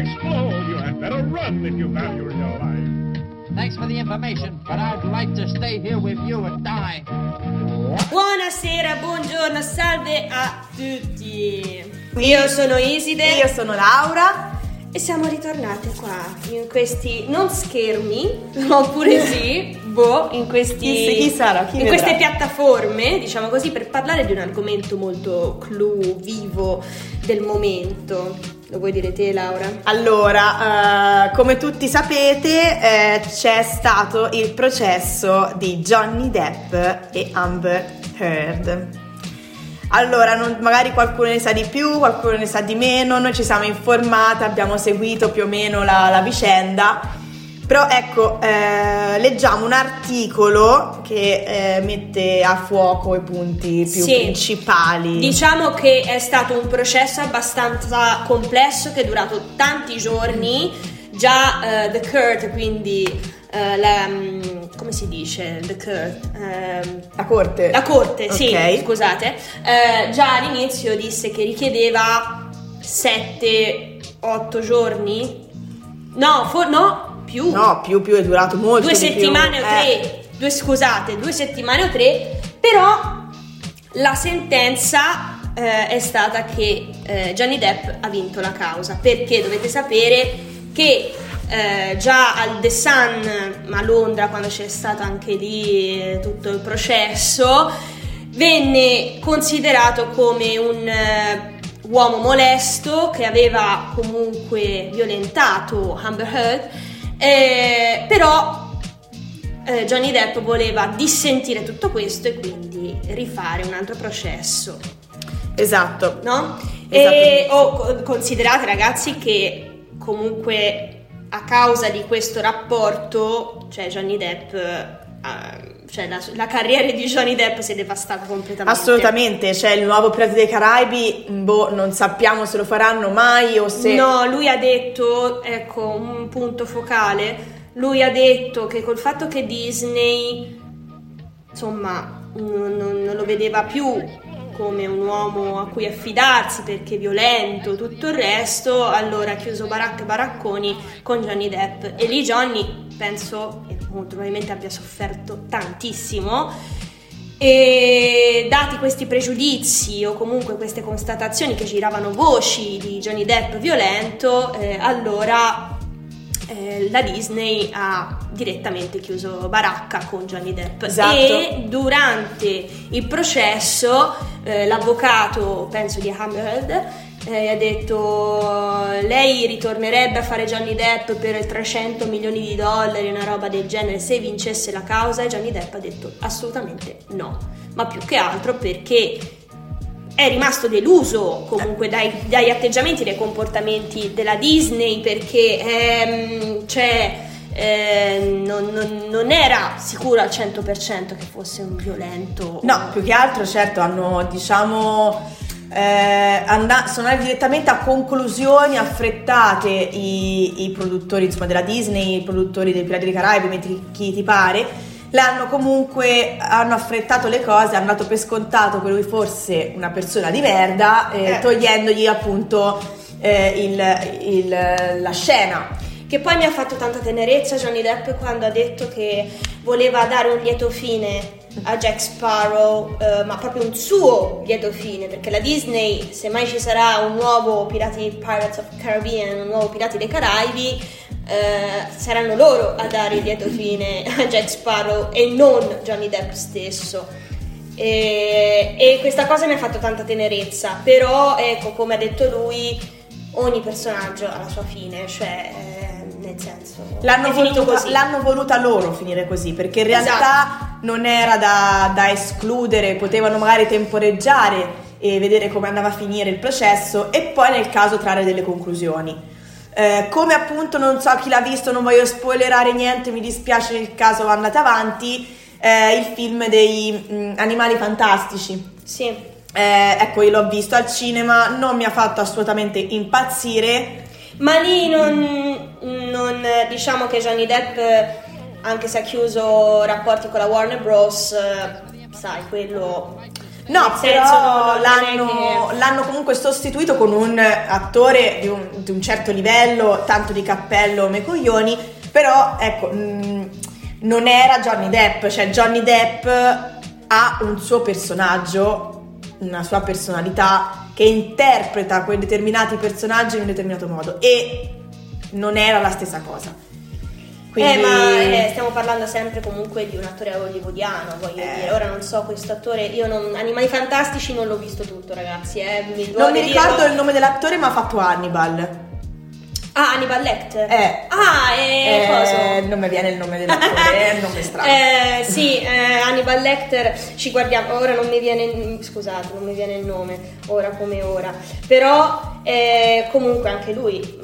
explode. You had better run if you value your life. Thanks for the information, but I'd like to stay here with you and die. Buonasera, buongiorno, salve a tutti. Io sono Iside. Io sono Laura. E siamo ritornate qua in questi non schermi, oppure sì, boh, in questi Chi- chi sarà? Chi in queste piattaforme, diciamo così, per parlare di un argomento molto clou, vivo del momento. Lo vuoi dire te, Laura? Allora, eh, come tutti sapete, eh, c'è stato il processo di Johnny Depp e Amber Heard. Allora, non- magari qualcuno ne sa di più, qualcuno ne sa di meno, noi ci siamo informate, abbiamo seguito più o meno la, la vicenda. Però ecco, eh, leggiamo un articolo che eh, mette a fuoco i punti più Sì. principali. Diciamo che è stato un processo abbastanza complesso che è durato tanti giorni. Già eh, The Court, quindi eh, la, mm, come si dice? The Court. ehm, La corte. la corte, sì, Ok. scusate. eh, già all'inizio disse che richiedeva 7-8 giorni. No, for- no, più. No, più più è durato molto due di più. settimane o Eh, tre, due, scusate, due settimane o tre, però la sentenza eh, è stata che eh, Johnny Depp ha vinto la causa, perché dovete sapere che eh, già al The Sun, a Londra, quando c'è stato anche lì eh, tutto il processo, venne considerato come un eh, uomo molesto che aveva comunque violentato Amber Heard, eh, però eh, Johnny Depp voleva dissentire tutto questo e quindi rifare un altro processo, Esatto. no? E Esattamente. oh, co- considerate ragazzi che comunque a causa di questo rapporto, cioè Johnny Depp, eh, cioè la, la carriera di Johnny Depp si è devastata completamente. Assolutamente, c'è il nuovo Pirati dei Caraibi, boh, non sappiamo se lo faranno mai o se... No, lui ha detto, ecco, un punto focale. Lui ha detto che col fatto che Disney, insomma, non, non- non lo vedeva più come un uomo a cui affidarsi perché violento, tutto il resto, allora ha chiuso baracche e baracconi con Johnny Depp. E lì Johnny, penso, molto probabilmente abbia sofferto tantissimo. E dati questi pregiudizi o comunque queste constatazioni che giravano voci di Johnny Depp violento, eh, allora eh, la Disney ha direttamente chiuso baracca con Johnny Depp Esatto. e durante il processo eh, l'avvocato, penso di Amber Heard, eh, ha detto lei ritornerebbe a fare Johnny Depp per 300 milioni di dollari, una roba del genere, se vincesse la causa e Johnny Depp ha detto assolutamente no, ma più che altro perché è rimasto deluso comunque dai, dagli atteggiamenti, dai comportamenti della Disney perché ehm, cioè, eh, non, non- non era sicuro al 100% che fosse un violento. No, più che altro, certo, hanno, diciamo, eh, and- sono andati direttamente a conclusioni affrettate i, i produttori insomma, della Disney, i produttori dei Pirati dei Caraibi, metti chi ti pare, l'hanno comunque, hanno affrettato le cose, hanno dato per scontato che lui fosse una persona di merda, eh, Eh. togliendogli appunto eh, il- il- la scena. Che poi mi ha fatto tanta tenerezza Johnny Depp quando ha detto che voleva dare un lieto fine a Jack Sparrow, eh, ma proprio un suo lieto fine, perché la Disney, se mai ci sarà un nuovo Pirati Pirates of Caribbean, un nuovo Pirati dei Caraibi, eh, saranno loro a dare il lieto fine a Jack Sparrow e non Johnny Depp stesso. E, e questa cosa mi ha fatto tanta tenerezza, però ecco, come ha detto lui, ogni personaggio ha la sua fine, cioè eh, nel senso L'hanno voluta, l'hanno voluta loro finire così, perché in realtà Esatto. non era da, da escludere, potevano magari temporeggiare e vedere come andava a finire il processo e poi nel caso trarre delle conclusioni. Eh, come appunto non so chi l'ha visto, non voglio spoilerare niente, mi dispiace nel caso andate avanti, eh, il film dei mm, animali fantastici. Sì. Eh, ecco, io l'ho visto al cinema, non mi ha fatto assolutamente impazzire. Ma lì non, non- diciamo che Johnny Depp, anche se ha chiuso rapporti con la Warner Bros., sai, quello No, però l'hanno, che- l'hanno comunque sostituito con un attore di un, di un certo livello, tanto di cappello me coglioni, però ecco, mh, non era Johnny Depp, cioè Johnny Depp ha un suo personaggio, una sua personalità che interpreta quei determinati personaggi in un determinato modo e non era la stessa cosa. Quindi... Eh, ma eh, stiamo parlando sempre comunque di un attore hollywoodiano, voglio Eh. dire. Ora non so questo attore, io non, Animali Fantastici non l'ho visto tutto, ragazzi. Eh, mi non mi dirlo. ricordo il nome dell'attore, ma ha fatto Hannibal. Ah, Hannibal Lecter. Eh. Ah, e Eh, cosa? non mi viene il nome dell'attore, è un nome strano. Eh, sì, eh, Hannibal Lecter, ci guardiamo, ora non mi viene, scusate, non mi viene il nome, ora come ora, però eh, comunque anche lui...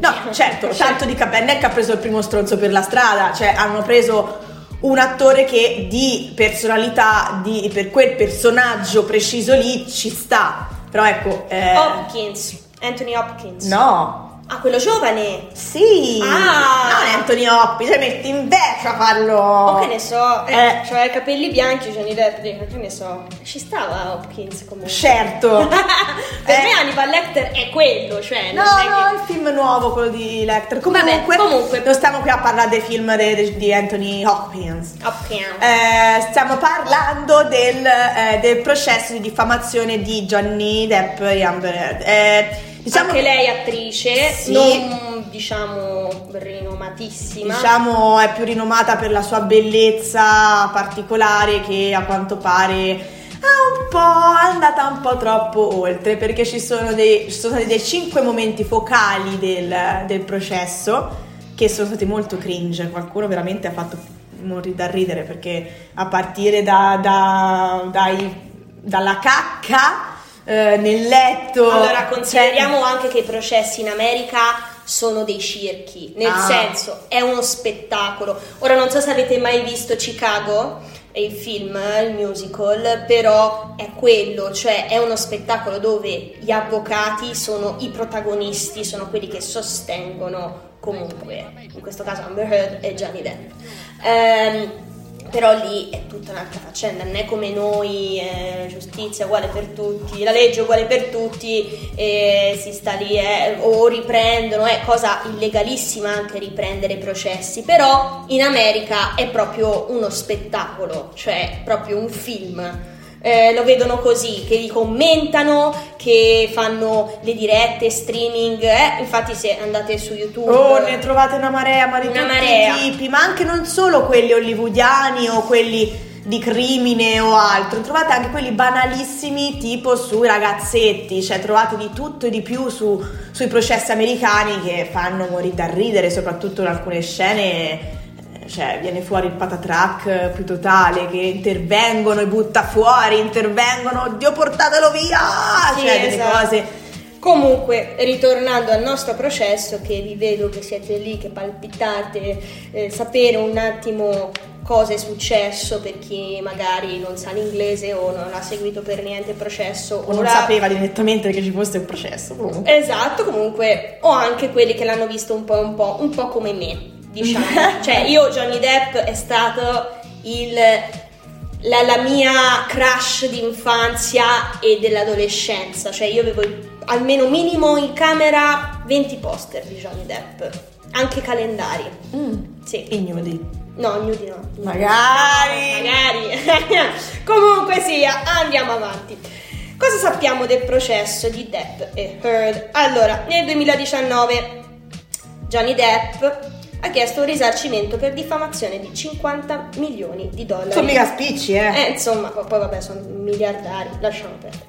No, certo, tanto di Cabernet che ha preso il primo stronzo per la strada, cioè hanno preso un attore che di personalità, di, per quel personaggio preciso lì ci sta. Però ecco, eh, Hopkins, Anthony Hopkins. no, Ah, quello giovane. sì, Ah! non è Anthony Hopkins, se metti in vecchia a farlo. O che ne so, eh, Eh. cioè i capelli bianchi, Johnny Depp, che ne so, ci stava Hopkins comunque. Certo. per Eh. me Hannibal Lecter è quello, cioè No, no, che... il film nuovo, quello di Lecter. Comunque, Vabbè, comunque. non stiamo qui a parlare dei film di Anthony Hopkins. Hopkins. Eh, stiamo parlando del, eh, del processo di diffamazione di Johnny Depp e Amber Heard. Diciamo Anche che, lei attrice, Sì. non diciamo rinomatissima. diciamo, è più rinomata per la sua bellezza particolare che a quanto pare è un po' è andata un po' troppo oltre perché ci sono dei, ci sono stati dei cinque momenti focali del, del processo che sono stati molto cringe. Qualcuno veramente ha fatto morire da ridere perché a partire da, da- dai- dalla cacca eh, nel letto. Allora, cioè- consideriamo anche che i processi in America sono dei circhi, nel Ah. senso è uno spettacolo. Ora non so se avete mai visto Chicago, è il film, il musical, però è quello, cioè è uno spettacolo dove gli avvocati sono i protagonisti, sono quelli che sostengono comunque, in questo caso Amber Heard e Johnny Depp. Ehm, però lì è tutta un'altra faccenda, non è come noi, eh, giustizia uguale per tutti, la legge uguale per tutti, eh, si sta lì eh, o riprendono, è cosa illegalissima anche riprendere i processi, però in America è proprio uno spettacolo, cioè proprio un film. Eh, lo vedono così, che li commentano, che fanno le dirette, streaming, eh, infatti se andate su YouTube... Oh, ne trovate una marea, ma di Una tutti marea. i tipi, ma anche non solo quelli hollywoodiani o quelli di crimine o altro, trovate anche quelli banalissimi tipo sui ragazzetti, cioè trovate di tutto e di più su- sui processi americani che fanno morire da ridere, soprattutto in alcune scene, cioè viene fuori il patatrack eh, più totale, che intervengono e butta fuori, intervengono, oddio portatelo via, Sì, cioè delle esatto. cose... Comunque, ritornando al nostro processo, che vi vedo che siete lì, che palpitate, eh, sapere un attimo cosa è successo per chi magari non sa l'inglese o non ha seguito per niente il processo. O non ora- sapeva direttamente che ci fosse un processo comunque. Esatto, comunque, o anche quelli che l'hanno visto un po', un po', un po' come me, diciamo. cioè, io, Johnny Depp, è stato il, la, la mia crush di infanzia e dell'adolescenza. Cioè, io avevo il- almeno minimo in camera 20 poster di Johnny Depp, anche calendari. Mm. Sì. Ignudi. No, nudi no. Magari. Magari. Comunque sia, andiamo avanti. Cosa sappiamo del processo di Depp e Heard? Allora, nel 2019 Johnny Depp ha chiesto un risarcimento per diffamazione di 50 milioni di dollari. Sono mica spicci, eh. Eh, insomma, poi vabbè, sono miliardari, lasciamo perdere.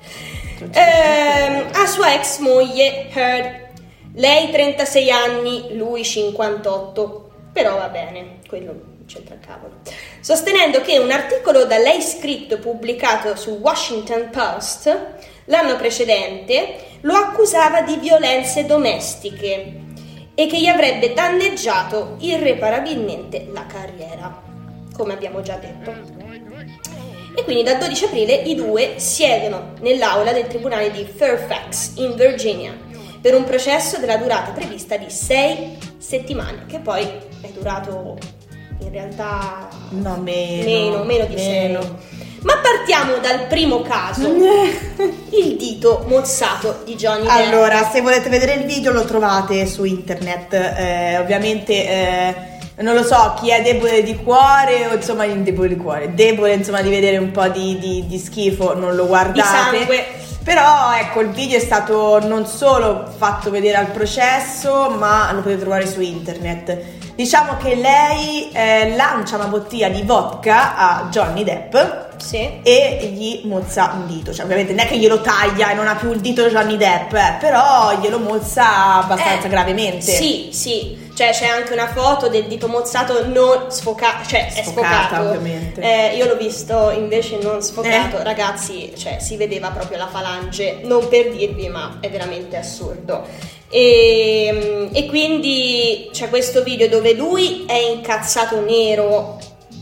Ehm, a sua ex moglie Heard, lei 36 anni, lui 58, però va bene, quello c'entra il cavolo. Sostenendo che un articolo da lei scritto e pubblicato su Washington Post l'anno precedente lo accusava di violenze domestiche e che gli avrebbe danneggiato irreparabilmente la carriera, come abbiamo già detto. E quindi dal 12 aprile i due siedono nell'aula del tribunale di Fairfax in Virginia per un processo della durata prevista di sei settimane, che poi è durato in realtà No, meno. meno, meno di meno. sei. Ma partiamo dal primo caso, il dito mozzato di Johnny Depp. Allora, se volete vedere il video lo trovate su internet, eh, ovviamente eh, non lo so chi è debole di cuore o insomma debole di cuore, debole insomma di vedere un po' di, di- di schifo, non lo guardate. sangue. Però ecco, il video è stato non solo fatto vedere al processo, ma lo potete trovare su internet. Diciamo che lei eh, lancia una bottiglia di vodka a Johnny Depp Sì. e gli mozza un dito. Cioè, ovviamente non è che glielo taglia e non ha più il dito di Johnny Depp, eh, però glielo mozza abbastanza Eh, gravemente. Sì, sì. Cioè c'è anche una foto del dito mozzato non sfocato, cioè è Sfocata, sfocato. ovviamente. Eh, io l'ho visto invece non sfocato, Eh. ragazzi, cioè si vedeva proprio la falange, non per dirvi, ma è veramente assurdo. E, e quindi c'è questo video dove lui è incazzato nero.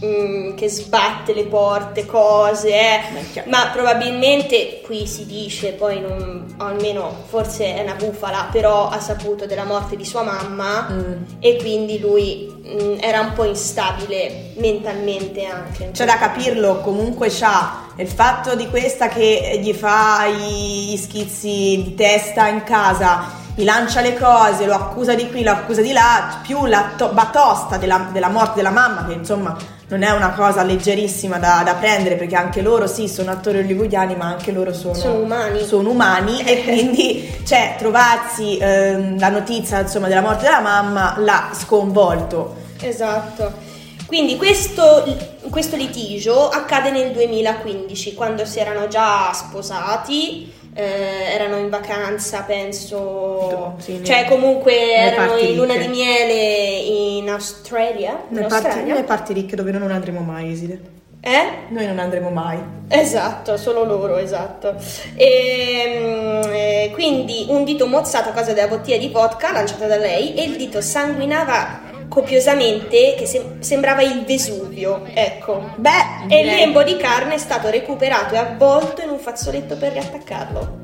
mm, che sbatte le porte, cose, eh. Ma probabilmente qui si dice, poi non, almeno forse è una bufala, però ha saputo della morte di sua mamma Mm. e quindi lui mm, era un po' instabile mentalmente anche. C'è da capirlo, comunque c'ha il fatto di questa che gli fa gli schizzi di testa in casa, gli lancia le cose, lo accusa di qui, lo accusa di là, più la to- batosta della, della morte della mamma, che insomma non è una cosa leggerissima da, da prendere, perché anche loro sì, sono attori hollywoodiani, ma anche loro sono, Sono umani. sono umani e quindi cioè, trovarsi ehm, la notizia insomma, della morte della mamma l'ha sconvolto. Esatto. Quindi questo, questo litigio accade nel 2015, quando si erano già sposati, eh, erano in vacanza, penso, Sì, cioè comunque erano in luna ricche. di miele in Australia. Nelle parti, parti ricche dove noi non andremo mai, Iside. Eh? Noi non andremo mai. Esatto, solo loro, esatto. E, mm, eh, quindi un dito mozzato a causa della bottiglia di vodka lanciata da lei e il dito sanguinava copiosamente che sem- sembrava il Vesuvio, ecco. Beh, E il lembo di carne è stato recuperato e avvolto in un fazzoletto per riattaccarlo.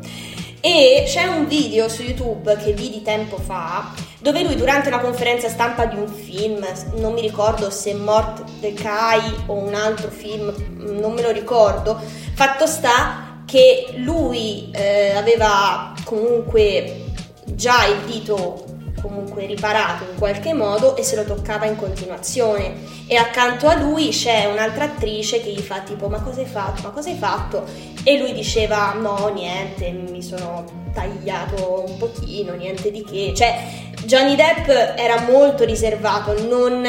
E c'è un video su YouTube che vidi tempo fa dove lui durante una conferenza stampa di un film, non mi ricordo se Mort de Kai o un altro film, non me lo ricordo, fatto sta che lui eh, aveva comunque già il dito comunque riparato in qualche modo e se lo toccava in continuazione. E accanto a lui c'è un'altra attrice che gli fa tipo ma cosa hai fatto? Ma cosa hai fatto? E lui diceva no niente mi sono tagliato un pochino niente di che. Cioè Johnny Depp era molto riservato non,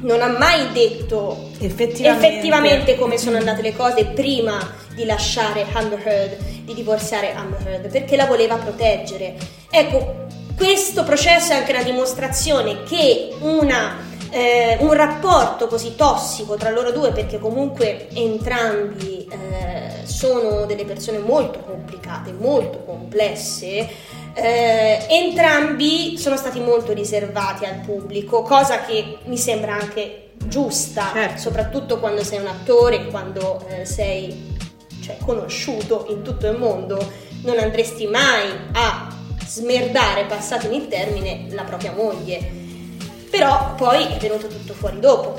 non ha mai detto Effettivamente. effettivamente come sono andate le cose prima di lasciare Amber Heard, di divorziare Amber Heard, perché la voleva proteggere. Ecco, questo processo è anche una dimostrazione che una, eh, un rapporto così tossico tra loro due, perché comunque entrambi eh, sono delle persone molto complicate, molto complesse, eh, entrambi sono stati molto riservati al pubblico, cosa che mi sembra anche giusta, Certo. soprattutto quando sei un attore, quando eh, sei cioè, conosciuto in tutto il mondo, non andresti mai a smerdare, passatemi il termine, la propria moglie. Però poi è venuto tutto fuori dopo,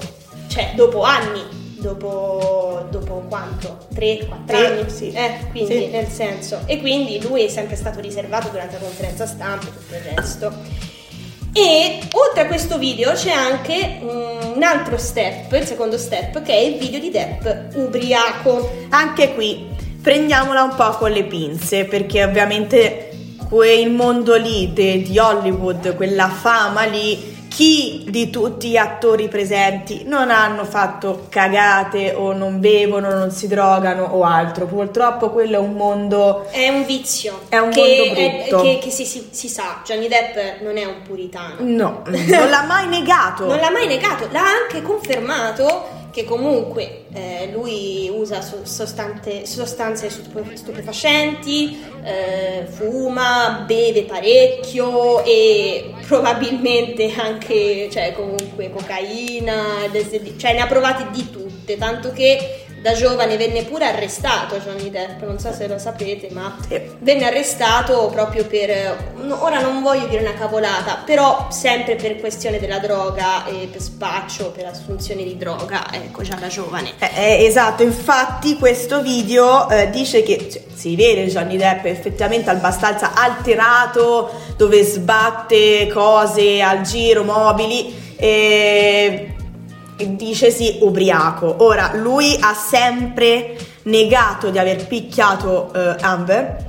cioè dopo anni, dopo, dopo quanto? 3-4 Sì, anni? sì. Eh, quindi Sì. nel senso. E quindi lui è sempre stato riservato durante la conferenza stampa e tutto il resto. E oltre a questo video c'è anche un altro step, il secondo step, che è il video di Depp ubriaco. Anche qui prendiamola un po' con le pinze, perché ovviamente quel mondo lì de- di Hollywood, quella fama lì, chi di tutti gli attori presenti non hanno fatto cagate o non bevono, non si drogano o altro. Purtroppo quello è un mondo È un vizio. È un che, mondo è- brutto. che, che si, si- si sa, Johnny Depp non è un puritano. No, non l'ha mai negato. Non l'ha mai negato, l'ha anche confermato che comunque eh, lui usa so- sostante- sostanze stupe- stupefacenti, eh, fuma, beve parecchio e probabilmente anche, cioè comunque cocaina, cioè ne ha provate di tutte, tanto che da giovane venne pure arrestato Johnny Depp, non so se lo sapete, ma venne arrestato proprio per, ora non voglio dire una cavolata, però sempre per questione della droga e per spaccio, per assunzione di droga, ecco già da giovane. Eh, eh, esatto, infatti questo video eh, dice che cioè, si vede Johnny Depp effettivamente abbastanza alterato, dove sbatte cose al giro, mobili e dice sì ubriaco. Ora, lui ha sempre negato di aver picchiato eh, Amber.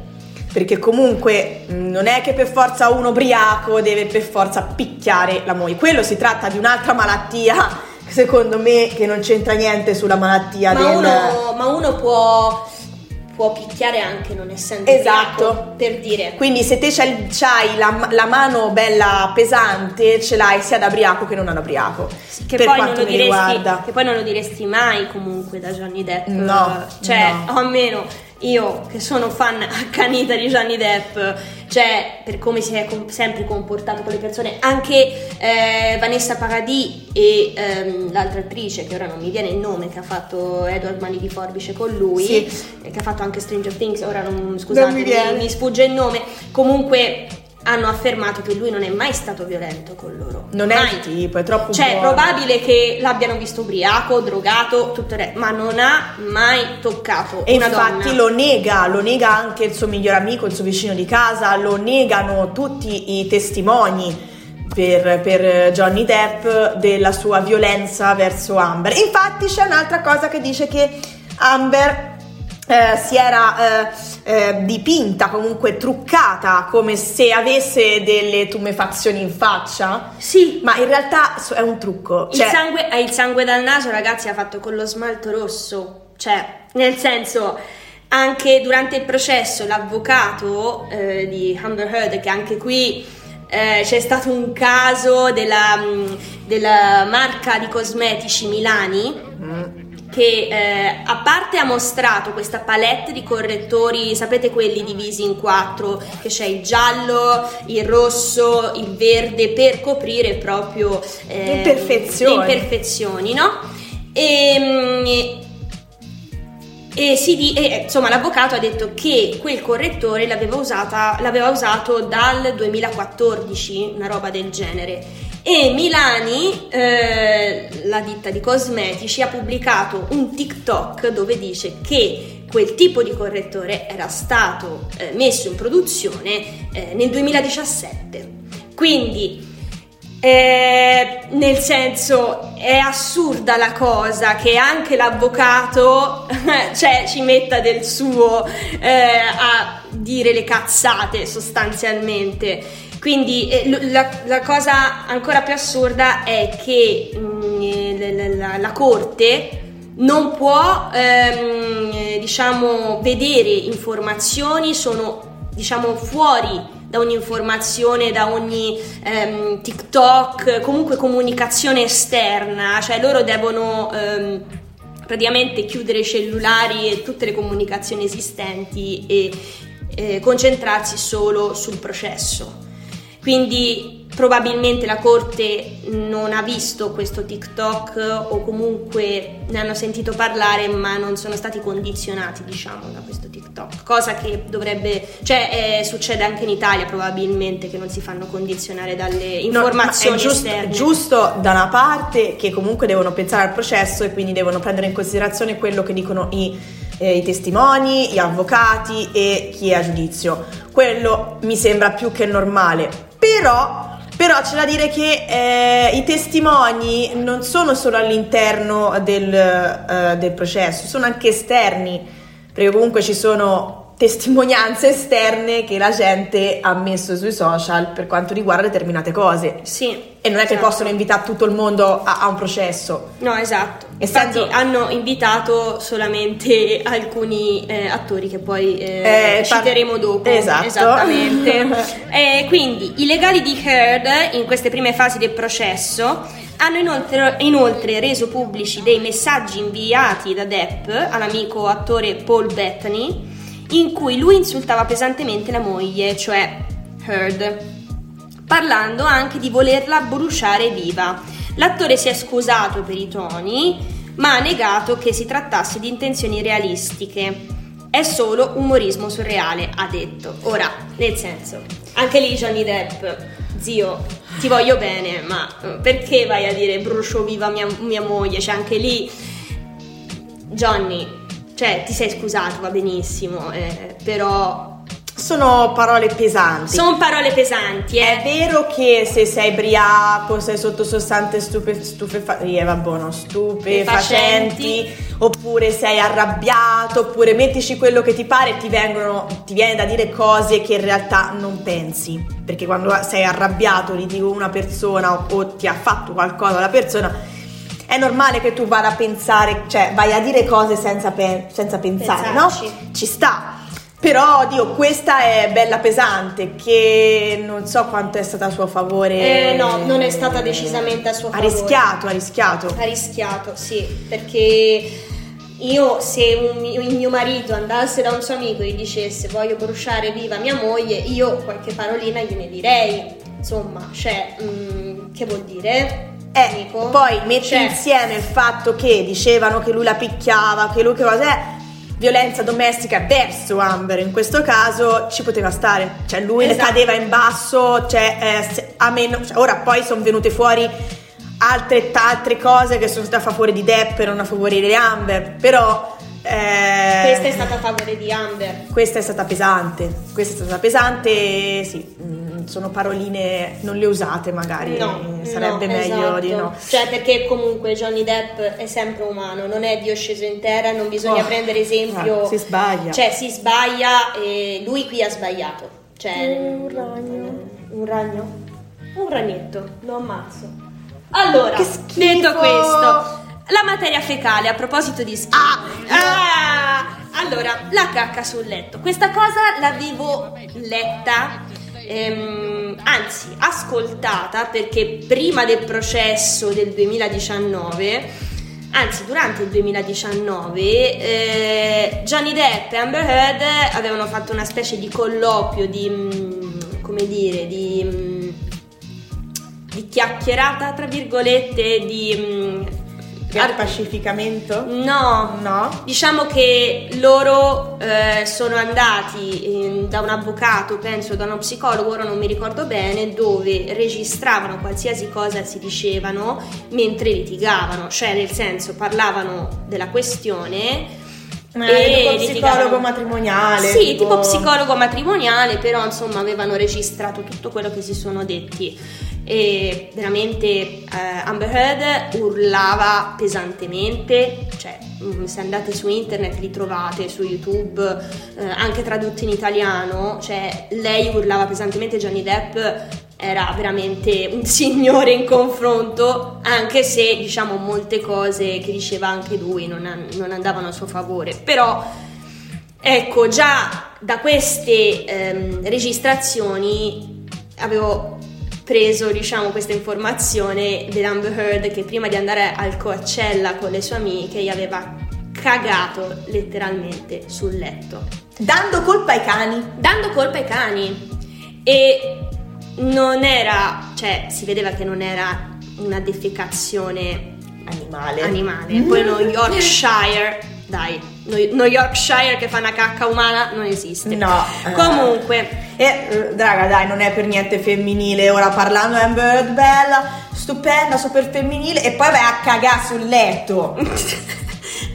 Perché comunque mh, non è che per forza uno ubriaco deve per forza picchiare la moglie. Quello si tratta di un'altra malattia, secondo me, che non c'entra niente sulla malattia Ma del... uno, ma uno può, può picchiare anche non essendo Esatto. ubriaco, per dire. Quindi se te c'hai, la, la mano bella pesante, ce l'hai sia da ubriaco che non da ubriaco. Che per poi, non diresti, che poi non lo diresti mai comunque da Johnny Depp. No, Cioè, no. o almeno io che sono fan accanita di Johnny Depp, cioè per come si è com- sempre comportato con le persone, anche eh, Vanessa Paradis e ehm, l'altra attrice, che ora non mi viene il nome, che ha fatto Edward Mani di Forbice con lui, Sì. che ha fatto anche Stranger Things, ora non, scusate, Non mi viene. mi sfugge il nome, comunque hanno affermato che lui non è mai stato violento con loro. Non è mai. il tipo, è troppo Cioè, è buono. probabile che l'abbiano visto ubriaco, drogato, tutto il re- ma non ha mai toccato E infatti donna. lo nega, lo nega anche il suo miglior amico, il suo vicino di casa, lo negano tutti i testimoni per, per Johnny Depp della sua violenza verso Amber. Infatti c'è un'altra cosa che dice che Amber eh, si era eh, eh, dipinta, comunque truccata, come se avesse delle tumefazioni in faccia. Sì, Ma in realtà è un trucco. il, Cioè, sangue, eh, il sangue dal naso, ragazzi, ha fatto con lo smalto rosso. Cioè, nel senso, anche durante il processo, l'avvocato eh, di Amber Heard, che anche qui eh, c'è stato un caso della, mh, della marca di cosmetici Milani. Che eh, a parte ha mostrato questa palette di correttori, sapete quelli divisi in quattro, che c'è il giallo, il rosso, il verde per coprire proprio eh, Le imperfezioni. le imperfezioni, no? E, e si di- e, insomma, l'avvocato ha detto che quel correttore l'aveva, usata, l'aveva usato dal 2014, una roba del genere. E Milani, eh, la ditta di cosmetici, ha pubblicato un TikTok dove dice che quel tipo di correttore era stato eh, messo in produzione eh, nel 2017. Quindi eh, nel senso è assurda la cosa che anche l'avvocato cioè, ci metta del suo eh, a dire le cazzate sostanzialmente. Quindi eh, la, la cosa ancora più assurda è che mm, la, la- la corte non può ehm, eh, diciamo vedere informazioni sono diciamo fuori da ogni informazione, da ogni ehm, TikTok, comunque comunicazione esterna, cioè loro devono ehm, praticamente chiudere i cellulari e tutte le comunicazioni esistenti e eh, concentrarsi solo sul processo. Quindi probabilmente la corte non ha visto questo TikTok o comunque ne hanno sentito parlare ma non sono stati condizionati diciamo da questo TikTok, cosa che dovrebbe, cioè eh, succede anche in Italia probabilmente che non si fanno condizionare dalle No, informazioni ma è giusto, esterne. giusto da una parte che comunque devono pensare al processo e quindi devono prendere in considerazione quello che dicono i, eh, i testimoni, gli avvocati e chi è a giudizio. Quello mi sembra più che normale. Però, però c'è da dire che eh, i testimoni non sono solo all'interno del, eh, del processo, sono anche esterni, perché comunque ci sono testimonianze esterne che la gente ha messo sui social per quanto riguarda determinate cose. Sì. E non è che esatto. possono invitare tutto il mondo a, a un processo. No, esatto. Essendo- Infatti hanno invitato solamente alcuni eh, attori che poi eh, Eh, par- citeremo dopo. Esatto. Esattamente. Eh, quindi i legali di Heard in queste prime fasi del processo hanno inoltre, inoltre reso pubblici dei messaggi inviati da Depp all'amico attore Paul Bettany in cui lui insultava pesantemente la moglie, cioè Heard parlando anche di volerla bruciare viva. L'attore si è scusato per i toni, ma ha negato che si trattasse di intenzioni realistiche. È solo umorismo surreale, ha detto. Ora, nel senso, anche lì Johnny Depp, zio, ti voglio bene, ma eh, perché vai a dire brucio viva mia, mia moglie? Cioè, anche lì, Johnny, cioè, ti sei scusato, va benissimo, eh, però Sono parole pesanti. sono parole pesanti, È eh. vero che se sei briaco, sei sotto sostanze stupe, stupefa- eh, vabbè, stupefacenti, oppure sei arrabbiato, oppure mettici quello che ti pare e ti, vengono, ti viene da dire cose che in realtà non pensi. Perché quando sei arrabbiato, litighi con una persona o, o ti ha fatto qualcosa la persona, è normale che tu vada a pensare, cioè vai a dire cose senza, pe- senza pensare, Pensarci. no? Ci sta. Però, Dio, questa è bella pesante, che non so quanto è stata a suo favore. Eh, no, non è stata decisamente a suo Ha favore. rischiato, ha rischiato. Ha rischiato, sì, perché io se un mio- il mio marito andasse da un suo amico e gli dicesse voglio bruciare viva mia moglie, io qualche parolina gliene direi. Insomma, cioè, mm, che vuol dire? Eh, amico? poi metti Cioè, insieme il fatto che dicevano che lui la picchiava, che lui che cosa è. Violenza domestica verso Amber in questo caso ci poteva stare, cioè lui ne Esatto. cadeva in basso, cioè eh, se- a meno, cioè, ora poi sono venute fuori altre, altre cose che sono state a favore di Depp e non a favore di Amber, però eh, Questa è stata a favore di Amber. questa è stata pesante, questa è stata pesante, sì, sono paroline non le usate magari, No, sarebbe no, meglio esatto. di no. Cioè, perché comunque Johnny Depp è sempre umano, non è Dio sceso in terra, non bisogna Oh, prendere esempio. ah, si sbaglia. Cioè, si sbaglia e lui qui ha sbagliato. Cioè, Un ragno. Un ragno? Un ragnetto, lo ammazzo. Allora, Che schifo! detto questo, la materia fecale a proposito di schifo. Ah! Allora, la cacca sul letto. Questa cosa l'avevo letta, ehm, anzi ascoltata, perché prima del processo del 2019, anzi durante il 2019, eh, Johnny Depp e Amber Heard avevano fatto una specie di colloquio, di, mm, come dire, di... mm, di chiacchierata, tra virgolette, di... mm, Per pacificamento? No, No? Diciamo che loro eh, sono andati eh, da un avvocato, penso da uno psicologo, ora non mi ricordo bene, dove registravano qualsiasi cosa si dicevano mentre litigavano, cioè nel senso parlavano della questione. Eh, tipo psicologo matrimoniale. Sì, tipo psicologo matrimoniale, però insomma avevano registrato tutto quello che si sono detti e veramente eh, Amber Heard urlava pesantemente, cioè mm, se andate su internet li trovate su YouTube eh, anche tradotti in italiano, cioè lei urlava pesantemente, Johnny Depp era veramente un signore in confronto, anche se diciamo molte cose che diceva anche lui non, non andavano a suo favore, però ecco già da queste ehm, registrazioni avevo preso diciamo questa informazione dell'Amber Heard che prima di andare al Coachella con le sue amiche gli aveva cagato letteralmente sul letto. Dando colpa ai cani. dando colpa ai cani. E non era cioè si vedeva che non era una defecazione Animale. animale poi lo Yorkshire dai lo Yorkshire che fa una cacca umana non esiste No. eh. comunque E, eh, raga, dai, non è per niente femminile. Ora parlando Amber Heard, bella, stupenda, super femminile. E poi vai a cagare sul letto.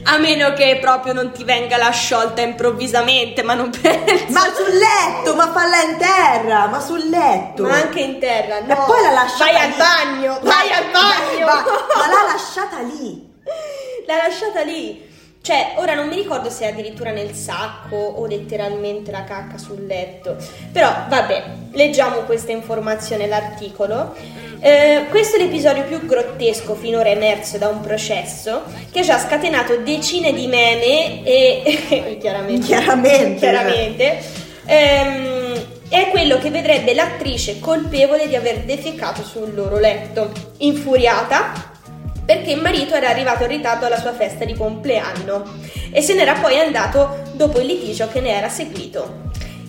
A meno che proprio non ti venga la sciolta improvvisamente, ma non penso. ma sul letto, ma falla in terra, ma sul letto. Ma anche in terra, no. E poi la lasciata Vai al lì. bagno, vai al bagno. Ma, ma l'ha lasciata lì. L'ha lasciata lì. Cioè, ora non mi ricordo se è addirittura nel sacco o letteralmente la cacca sul letto. Però, vabbè, leggiamo questa informazione, l'articolo. Eh, questo è l'episodio più grottesco finora emerso da un processo che ha già scatenato decine di meme e chiaramente, Chiaramente. chiaramente ehm, è quello che vedrebbe l'attrice colpevole di aver defecato sul loro letto. Infuriata, perché il marito era arrivato in ritardo alla sua festa di compleanno e se n'era poi andato dopo il litigio che ne era seguito.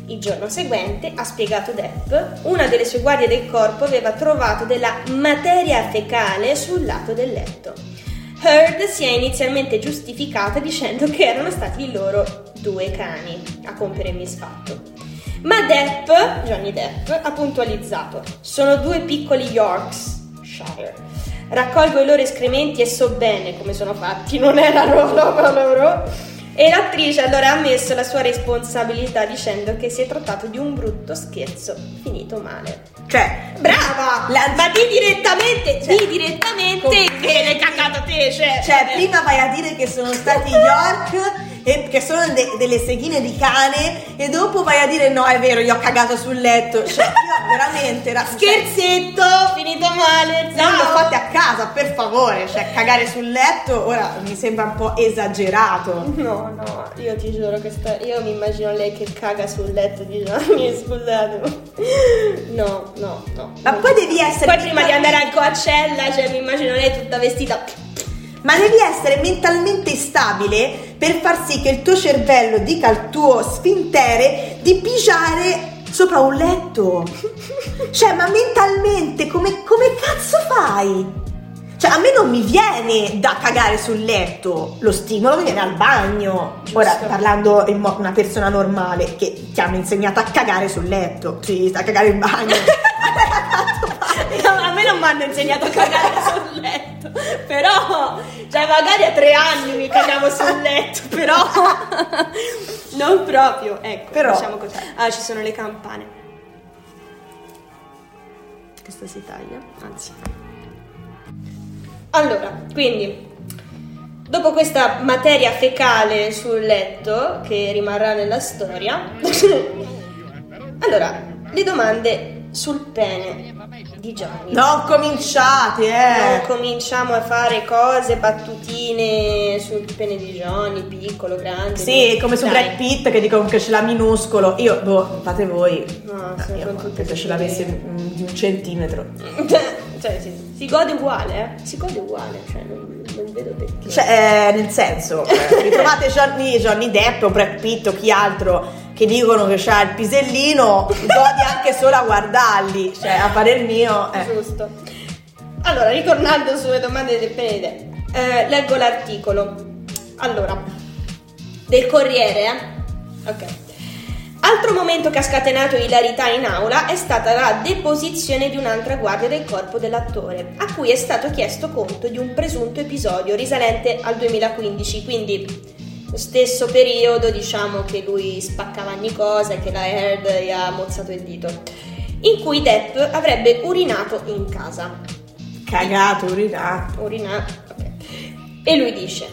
Il giorno seguente, ha spiegato Depp, una delle sue guardie del corpo aveva trovato della materia fecale sul lato del letto. Heard si è inizialmente giustificata dicendo che erano stati loro due cani a compiere il misfatto. Ma Depp, Johnny Depp, ha puntualizzato: sono due piccoli Yorkshire. Raccolgo i loro escrementi e so bene come sono fatti, non erano loro. E l'attrice allora ha ammesso la sua responsabilità dicendo che si è trattato di un brutto scherzo finito male. Cioè, Brava! La- Ma di direttamente, Cioè, di direttamente che l'hai cagato te, cioè. cioè, prima vai a dire che sono stati York e che sono de- delle seghine di cane e dopo vai a dire no, è vero, io ho cagato sul letto. Cioè, io veramente era Scherzetto, finito male. Non lo fate a casa, per favore, cioè cagare sul letto ora mi sembra un po' esagerato. No, no, io ti giuro che sta... io mi immagino lei che caga sul letto di Gianni, scusate. No, no, no. Ma poi devi essere Poi prima di andare a Coachella, cioè mi immagino lei tutta vestita. Ma devi essere mentalmente stabile per far sì che il tuo cervello dica al tuo sfintere di pigiare sopra un letto. Cioè, ma mentalmente come, come cazzo fai? Cioè, a me non mi viene da cagare sul letto, lo stimolo mi viene al bagno. Giusto. Ora, parlando in mo- una persona normale che ti hanno insegnato a cagare sul letto, sì, a cagare in bagno. a me non mi hanno insegnato a cagare sul letto, però, cioè magari a tre anni mi cagavo sul letto, però non proprio, ecco, Però- diciamo così. Ah, ci sono le campane. Questa si taglia, anzi. Allora, quindi, dopo questa materia fecale sul letto, che rimarrà nella storia, allora, le domande sul pene di Gianni. non cominciate, Non eh. cominciamo a fare cose, battutine sul pene di Johnny, piccolo, grande. Sì, come su. Brad Pitt che dicono che ce l'ha minuscolo. Io, boh, fate voi. No, io con tutte credo ce mm, di un centimetro. cioè, sì, si gode uguale, eh? Si gode uguale, cioè, non, non vedo perché. Cioè, eh, nel senso, eh, ritrovate Johnny, Johnny Depp o Brad Pitt o chi altro che dicono che c'ha il pisellino, godi anche solo a guardarli. Cioè, a parer mio, eh. Giusto. Allora, ritornando sulle domande del pene di Depp, eh, leggo l'articolo. Allora, del Corriere, eh? Ok. Altro momento che ha scatenato ilarità in aula è stata la deposizione di un'altra guardia del corpo dell'attore, a cui è stato chiesto conto di un presunto episodio risalente al 2015, quindi lo stesso periodo, diciamo che lui spaccava ogni cosa e che la Heard gli ha mozzato il dito, in cui Depp avrebbe urinato in casa. Cagato, urinato. Urinato, ok. E lui dice: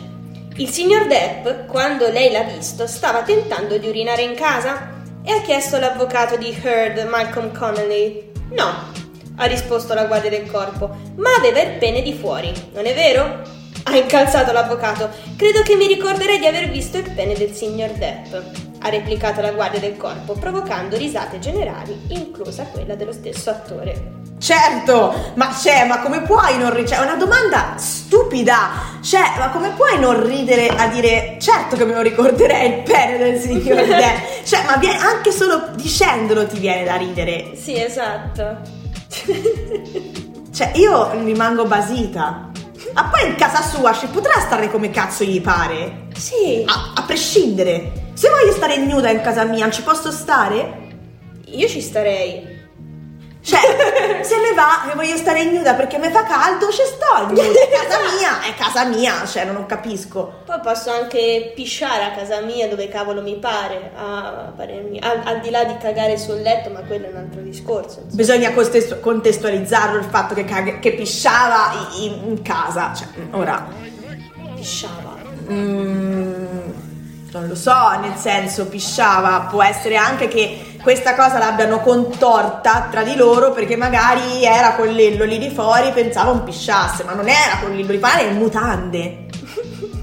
Il signor Depp, quando lei l'ha visto, stava tentando di urinare in casa? E ha chiesto l'avvocato di Heard, Malcolm Connolly. No, ha risposto la guardia del corpo, ma aveva il pene di fuori, non è vero? Ha incalzato l'avvocato. Credo che mi ricorderei di aver visto il pene del signor Depp, ha replicato la guardia del corpo, provocando risate generali, inclusa quella dello stesso attore. Certo, ma c'è, ma come puoi non ridere? Cioè, è una domanda stupida. Cioè, ma come puoi non ridere a dire certo che me lo ricorderei il pene del signor Depp? Cioè, ma viene, anche solo dicendolo ti viene da ridere. Sì, esatto. Cioè, io rimango basita. Ma poi in casa sua ci potrà stare come cazzo gli pare. Sì, A, a prescindere. Se voglio stare nuda in casa mia, ci posso stare? io ci starei. Cioè, se me va che voglio stare nuda perché mi fa caldo, ci sto. È casa mia, è casa mia, cioè non capisco. Poi posso anche pisciare a casa mia dove cavolo mi pare, a parer mio. Al, al di là di cagare sul letto, ma quello è un altro discorso. insomma. Bisogna contestu- contestualizzarlo il fatto che, cag- che pisciava in, in casa. Cioè, ora. Pisciava. mm, non lo so, nel senso pisciava, può essere anche che questa cosa l'abbiano contorta tra di loro perché magari era con l'ello lì di fuori pensava un pisciasse, ma non era con l'ello di fuori, era in mutande.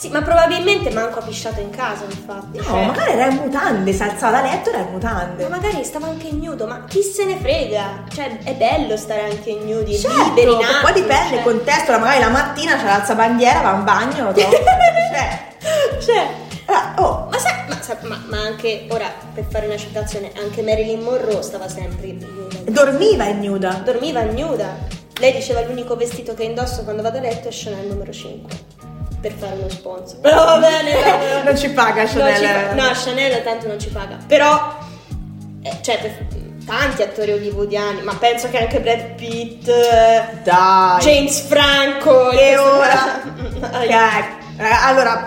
Sì, ma probabilmente manco ha pisciato in casa, infatti. No, cioè, magari era in mutande, si alzava da letto e era in mutande. ma magari stava anche nudo, ma chi se ne frega? Cioè, è bello stare anche nudi, Certo, liberi, in poi acqua, dipende, il cioè. contesto, magari la mattina c'è l'alzabandiera, va in bagno, lo cioè, Cioè, ah, oh, ma, sai, ma, sa- ma- ma anche, ora, per fare una citazione, anche Marilyn Monroe stava sempre nuda. dormiva in nuda. Dormiva nuda. lei diceva l'unico vestito che indosso quando vado a letto è Chanel numero 5 per fare uno sponsor. Però va bene, va bene. Non ci paga Chanel. ci pa- no, Chanel tanto non ci paga. Però, eh, cioè, per tanti attori hollywoodiani, ma penso che anche Brad Pitt, eh, Dai. James Franco. E ora? Ai. Allora,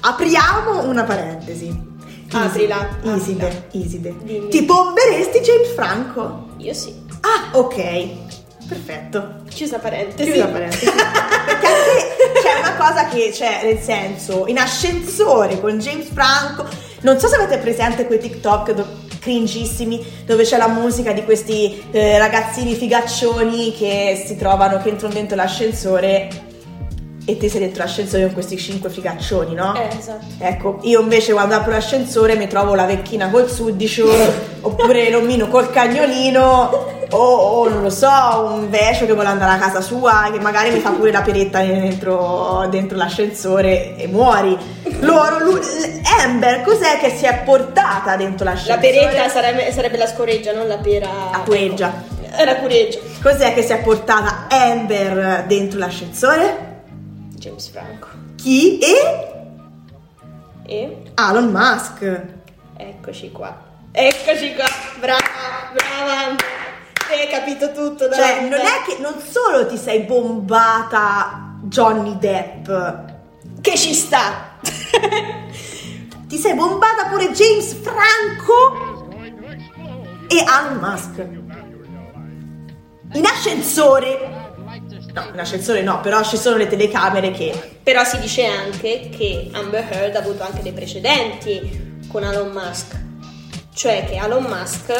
apriamo una parentesi. Aprila, Iside, aprila. Iside. Dimmi. Ti bomberesti James Franco? Io sì. Ah, ok. Perfetto. Chiusa parentesi. Chiusa parentesi. Perché anche c'è una cosa che c'è, nel senso, in ascensore con James Franco. Non so se avete presente quei TikTok do- cringissimi dove c'è la musica di questi eh, ragazzini figaccioni che si trovano, che entrano dentro l'ascensore e te sei dentro l'ascensore con questi cinque figaccioni, no? Eh, esatto. Ecco, io invece quando apro l'ascensore mi trovo la vecchina col sudicio, oppure l'omino col cagnolino, o, o non lo so, un vecio che vuole andare a casa sua, che magari mi fa pure la peretta dentro, dentro l'ascensore e muori. Loro, lui, Amber, cos'è che si è portata dentro La l'ascensore? peretta sarebbe, sarebbe la scoreggia, non la pera. La cureggia. È la cureggia. Cos'è che si è portata Amber dentro l'ascensore? James Franco. Chi? E E Elon Musk. eccoci qua. Eccoci qua. Brava, brava. Hai capito tutto. dalla Cioè, non è che non solo ti sei bombata Johnny Depp, Che ci sta. ti sei bombata pure James Franco e Elon Musk. In ascensore, no, in ascensore no, però ci sono le telecamere che... Però si dice anche che Amber Heard ha avuto anche dei precedenti con Elon Musk. Cioè che Elon Musk,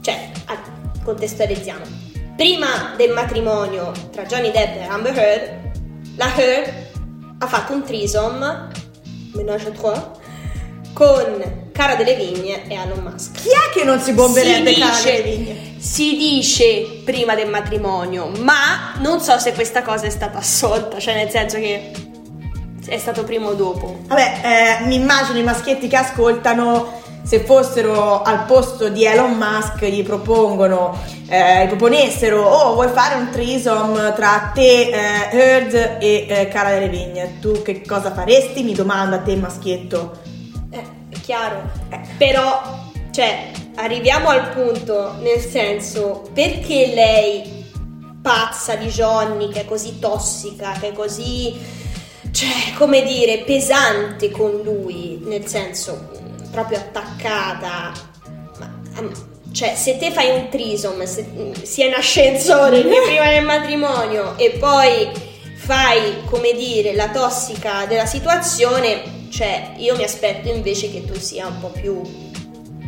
cioè, contestualizziamo. Prima del matrimonio tra Johnny Depp e Amber Heard, la Heard ha fatto un trisom, menage à trois, con Cara delle Vigne e Elon Musk. Chi è che non si bomberebbe si cara dice, delle vigne? si dice prima del matrimonio, ma non so se questa cosa è stata assolta, cioè nel senso che è stato prima o dopo. Vabbè, eh, mi immagino i maschietti che ascoltano, se fossero al posto di Elon Musk, gli propongono, eh, gli proponessero, oh, vuoi fare un trisom tra te, eh, Heard e eh, Cara delle Vigne? Tu che cosa faresti? Mi domanda a te, maschietto. Chiaro. Però, cioè, arriviamo al punto, nel senso, perché lei pazza di Johnny, che è così tossica, che è così, cioè, come dire, pesante con lui, nel senso, proprio attaccata. Ma, cioè, se te fai un trisom, se- sia in ascensore che prima del matrimonio, e poi fai, come dire, la tossica della situazione, cioè, io mi aspetto invece che tu sia un po' più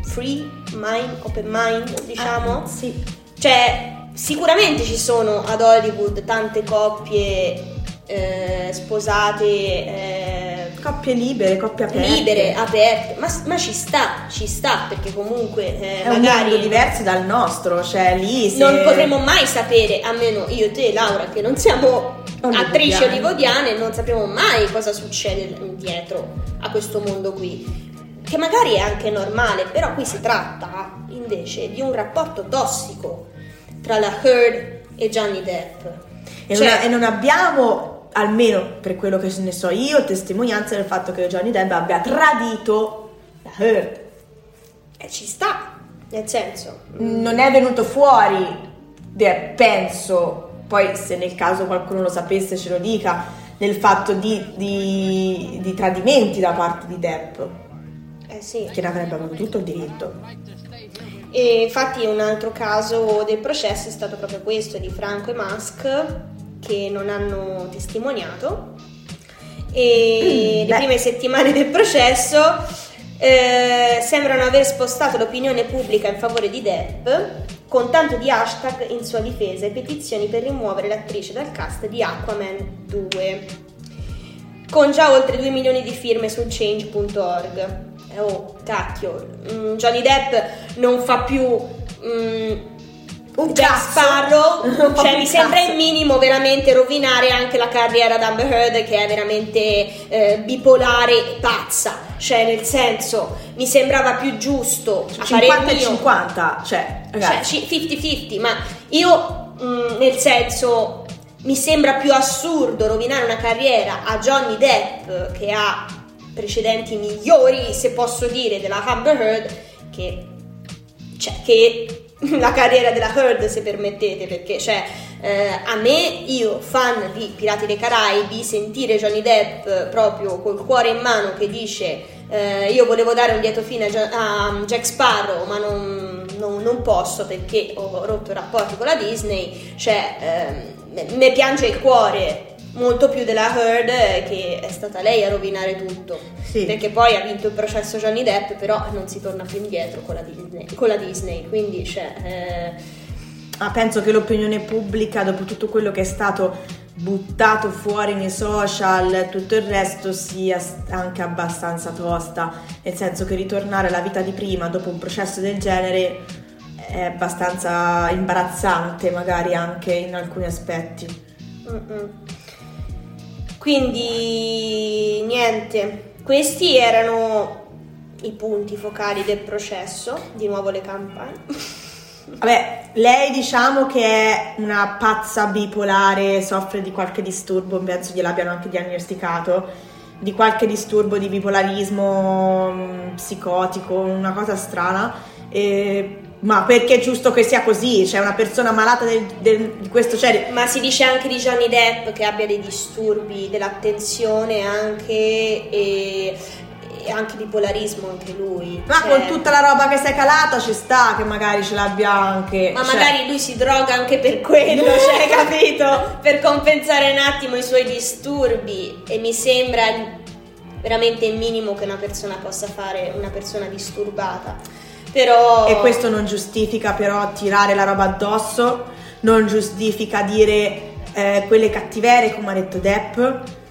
free mind, open mind, diciamo. Ah, sì. Cioè, sicuramente ci sono ad Hollywood tante coppie eh, sposate, eh, Coppie libere, coppie aperte. libere, aperte, ma, ma ci sta, ci sta, perché comunque eh, È un magari mondo diverso dal nostro, cioè lì se... non potremo mai sapere, almeno io, te, Laura, che non siamo Hollywoodiane. attrici hollywoodiane, non sapremo mai cosa succede dietro a questo mondo qui. Che magari è anche normale, però qui si tratta invece di un rapporto tossico tra la Heard e Johnny Depp. E, Cioè- non, e non abbiamo, almeno per quello che ne so io, testimonianza del fatto che Johnny Depp abbia tradito la Heard. E ci sta, nel senso. Non è venuto fuori, penso, poi se nel caso qualcuno lo sapesse ce lo dica, nel fatto di, di- di tradimenti da parte di Depp, Eh sì. che ne avrebbe avuto tutto il diritto. E infatti un altro caso del processo è stato proprio questo di Franco e Musk che non hanno testimoniato e Mm, le beh. prime settimane del processo eh, sembrano aver spostato l'opinione pubblica in favore di Depp con tanto di hashtag in sua difesa e petizioni per rimuovere l'attrice dal cast di Aquaman 2 con già oltre 2 milioni di firme su change.org. Eh, Oh, cacchio, mm, Johnny Depp non fa più mm, Un Jack. Sparrow, cioè mi sembra il minimo veramente rovinare anche la carriera di Amber Heard che è veramente eh, bipolare e pazza, cioè nel senso mi sembrava più giusto a fare 50 il e mio 50, cioè, cioè ragazzi. ci- 50-50, ma io mm, nel senso mi sembra più assurdo rovinare una carriera a Johnny Depp che ha precedenti migliori, se posso dire, della Amber Heard che, cioè, che la carriera della Heard, se permettete, perché cioè, eh, a me, io fan di Pirati dei Caraibi, sentire Johnny Depp proprio col cuore in mano che dice eh, io volevo dare un lieto fine a, a Jack Sparrow, ma non, non, non, posso perché ho rotto i rapporti con la Disney, cioè eh, mi piange il cuore molto più della Heard che è stata lei a rovinare tutto sì. perché poi ha vinto il processo Johnny Depp però non si torna più indietro con la Disney, con la Disney quindi cioè, eh... ah, penso che l'opinione pubblica dopo tutto quello che è stato buttato fuori nei social, tutto il resto sia anche abbastanza tosta, nel senso che ritornare alla vita di prima dopo un processo del genere è abbastanza imbarazzante, magari anche in alcuni aspetti. Mm-mm. Quindi niente, questi erano i punti focali del processo, di nuovo le campagne. Vabbè, lei diciamo che è una pazza bipolare, soffre di qualche disturbo, penso gliel'abbiano anche diagnosticato, di qualche disturbo di bipolarismo mm, psicotico, una cosa strana. E, ma perché è giusto che sia così? C'è una persona malata del, del, di questo cioè... Ma si dice anche di Johnny Depp che abbia dei disturbi dell'attenzione anche e e anche di polarismo anche lui. Ma cioè... con tutta la roba che si è calata ci sta che magari ce l'abbia anche. Ma cioè... magari lui si droga anche per quello, cioè, capito? Per compensare un attimo i suoi disturbi. E mi sembra veramente il minimo che una persona possa fare, una persona disturbata. Però... E questo non giustifica però tirare la roba addosso, non giustifica dire eh, quelle cattiverie come ha detto Depp,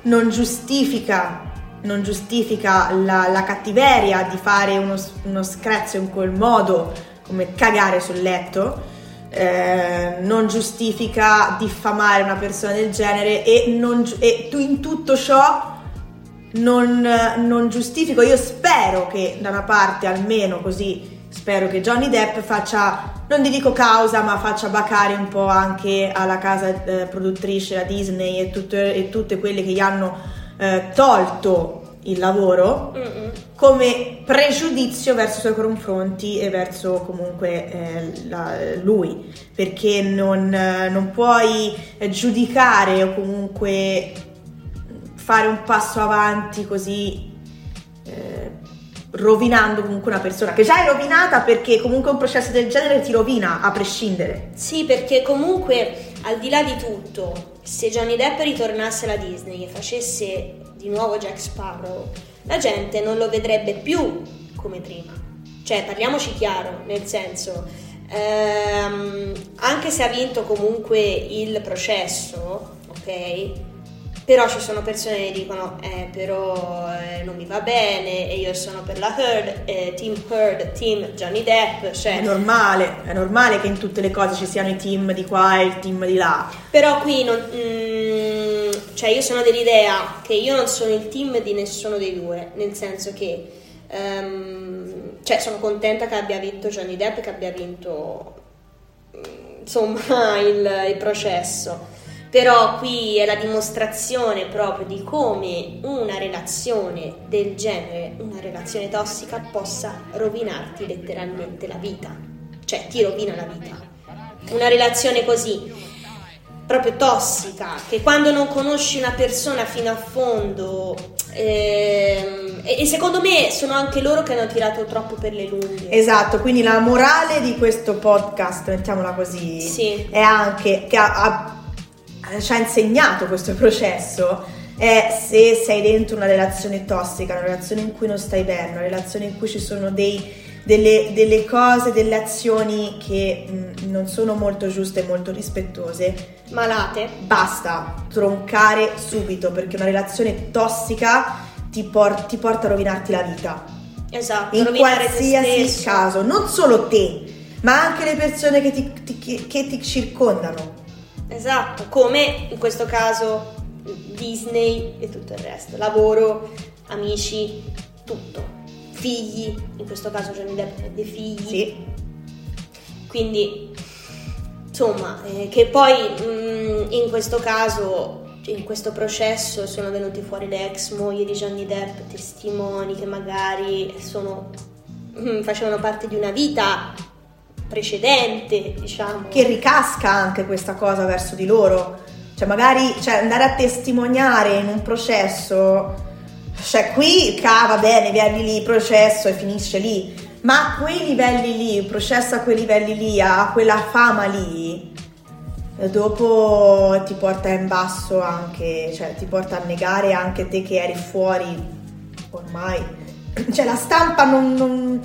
non giustifica non giustifica la, la cattiveria di fare uno, uno, screzio in quel modo, come cagare sul letto, eh, non giustifica diffamare una persona del genere e, non, e in tutto ciò non, non giustifico, io spero che da una parte almeno così, spero che Johnny Depp faccia, non ti dico causa, ma faccia bacare un po' anche alla casa eh, produttrice, la Disney e, tutte, e tutte quelle che gli hanno eh, tolto il lavoro Mm-mm. come pregiudizio verso i suoi confronti e verso comunque eh, la, lui perché non, non puoi giudicare o comunque fare un passo avanti così eh, rovinando comunque una persona che già è rovinata perché comunque un processo del genere ti rovina a prescindere sì perché comunque al di là di tutto se Johnny Depp ritornasse alla Disney e facesse di nuovo Jack Sparrow, la gente non lo vedrebbe più come prima. Cioè, parliamoci chiaro, nel senso, ehm, anche se ha vinto comunque il processo, ok? Però ci sono persone che dicono, eh, però eh, non mi va bene e io sono per la Heard, eh, Team Heard, Team Johnny Depp. Cioè... È normale, è normale che in tutte le cose ci siano i team di qua e il team di là. Però qui non, mm, cioè io sono dell'idea che io non sono il team di nessuno dei due, nel senso che um, cioè sono contenta che abbia vinto Johnny Depp, che abbia vinto insomma il, il processo però qui è la dimostrazione proprio di come una relazione del genere, una relazione tossica, possa rovinarti letteralmente la vita. Cioè, ti rovina la vita. Una relazione così, proprio tossica, che quando non conosci una persona fino a fondo... Ehm, e, secondo me sono anche loro che hanno tirato troppo per le lunghe. Esatto, quindi la morale di questo podcast, mettiamola così, sì. è anche che ha, ha ci ha insegnato questo processo è se sei dentro una relazione tossica, una relazione in cui non stai bene, una relazione in cui ci sono dei, delle, delle, cose, delle azioni che mh, non sono molto giuste e molto rispettose. Malate. Basta troncare subito perché una relazione tossica ti, por- ti porta a rovinarti la vita. Esatto, in qualsiasi caso, non solo te, ma anche le persone che ti, ti, che ti circondano. Esatto, come in questo caso Disney e tutto il resto, lavoro, amici, tutto. Figli, in questo caso Johnny Depp ha dei figli. Sì. Quindi insomma, eh, che poi mh, in questo caso, in questo processo sono venute fuori le ex mogli di Johnny Depp, testimoni che magari sono, mh, facevano parte di una vita precedente, diciamo. Che ricasca anche questa cosa verso di loro. Cioè, magari cioè, andare a testimoniare in un processo. Cioè, qui ah, va bene, vieni lì, processo e finisce lì. Ma a quei livelli lì, processo a quei livelli lì, a quella fama lì, eh, dopo ti porta in basso anche, cioè ti porta a negare anche te che eri fuori ormai. Cioè la stampa non, non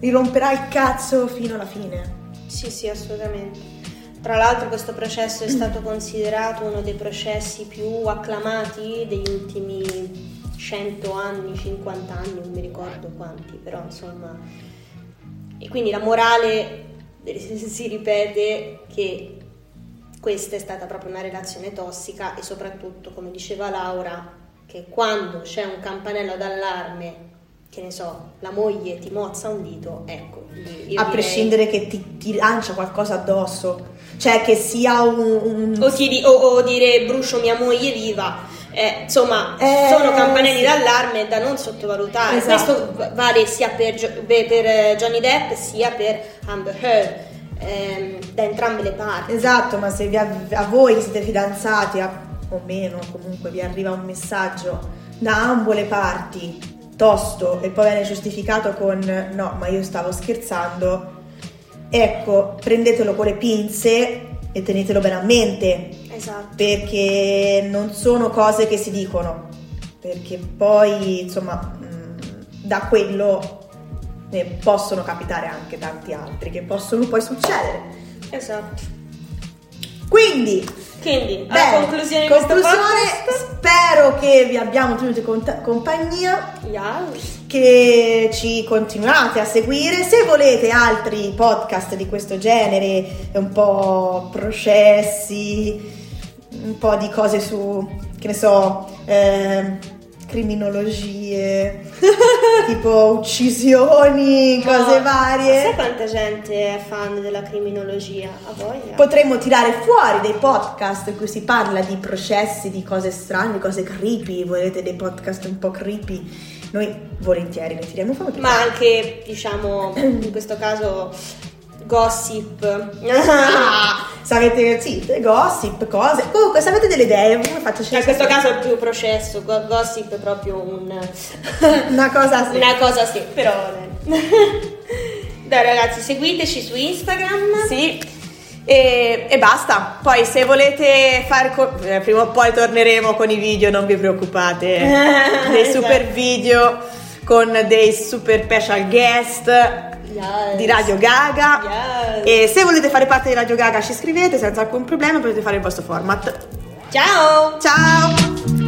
gli romperà il cazzo fino alla fine. Sì, sì, assolutamente. Tra l'altro questo processo è stato considerato uno dei processi più acclamati degli ultimi 100 anni, 50 anni, non mi ricordo quanti, però insomma... E quindi la morale si ripete che questa è stata proprio una relazione tossica e soprattutto, come diceva Laura, che quando c'è un campanello d'allarme che ne so, la moglie ti mozza un dito, ecco. A direi... prescindere che ti, ti, lancia qualcosa addosso, cioè che sia un... un... O, di, o, o, dire brucio mia moglie viva, eh, insomma, eh, sono campanelli sì. d'allarme da non sottovalutare. Esatto. Questo vale sia per, per, Johnny Depp sia per Amber Heard. Ehm, da entrambe le parti. Esatto, ma se a, a voi che siete fidanzati a, o meno, comunque vi arriva un messaggio da ambo le parti tosto e poi viene giustificato con no, ma io stavo scherzando, ecco, prendetelo con le pinze e tenetelo bene a mente. Esatto. Perché non sono cose che si dicono, perché poi, insomma, mh, da quello ne possono capitare anche tanti altri che possono poi succedere. Esatto. Quindi, Quindi, Bene, a conclusione di questo conclusione, podcast, spero che vi abbiamo tenuto cont- compagnia, yes. che ci continuate a seguire. Se volete altri podcast di questo genere, un po' processi, un po' di cose su, che ne so, eh, criminologie, tipo uccisioni, cose varie. Sai quanta gente è fan della criminologia? A voglia? Potremmo tirare fuori dei podcast in cui si parla di processi, di cose strane, di cose creepy. Volete dei podcast un po' creepy? Noi volentieri ne tiriamo fuori. Ma anche, diciamo, in questo caso, gossip. Ah, se avete sì, gossip, cose. Comunque, se avete delle idee, come faccio Cioè, in questo caso è più processo, go- gossip è proprio un... una cosa sì. una cosa sì, però... Dai. Ragazzi, seguiteci su Instagram. Sì. E, e basta. Poi se volete fare co- eh, prima o poi torneremo con i video, non vi preoccupate. dei Esatto. super video con dei super special guest Yes. di Radio Gaga. Yes. E se volete fare parte di Radio Gaga ci scrivete senza alcun problema, potete fare il vostro format. Ciao! Ciao!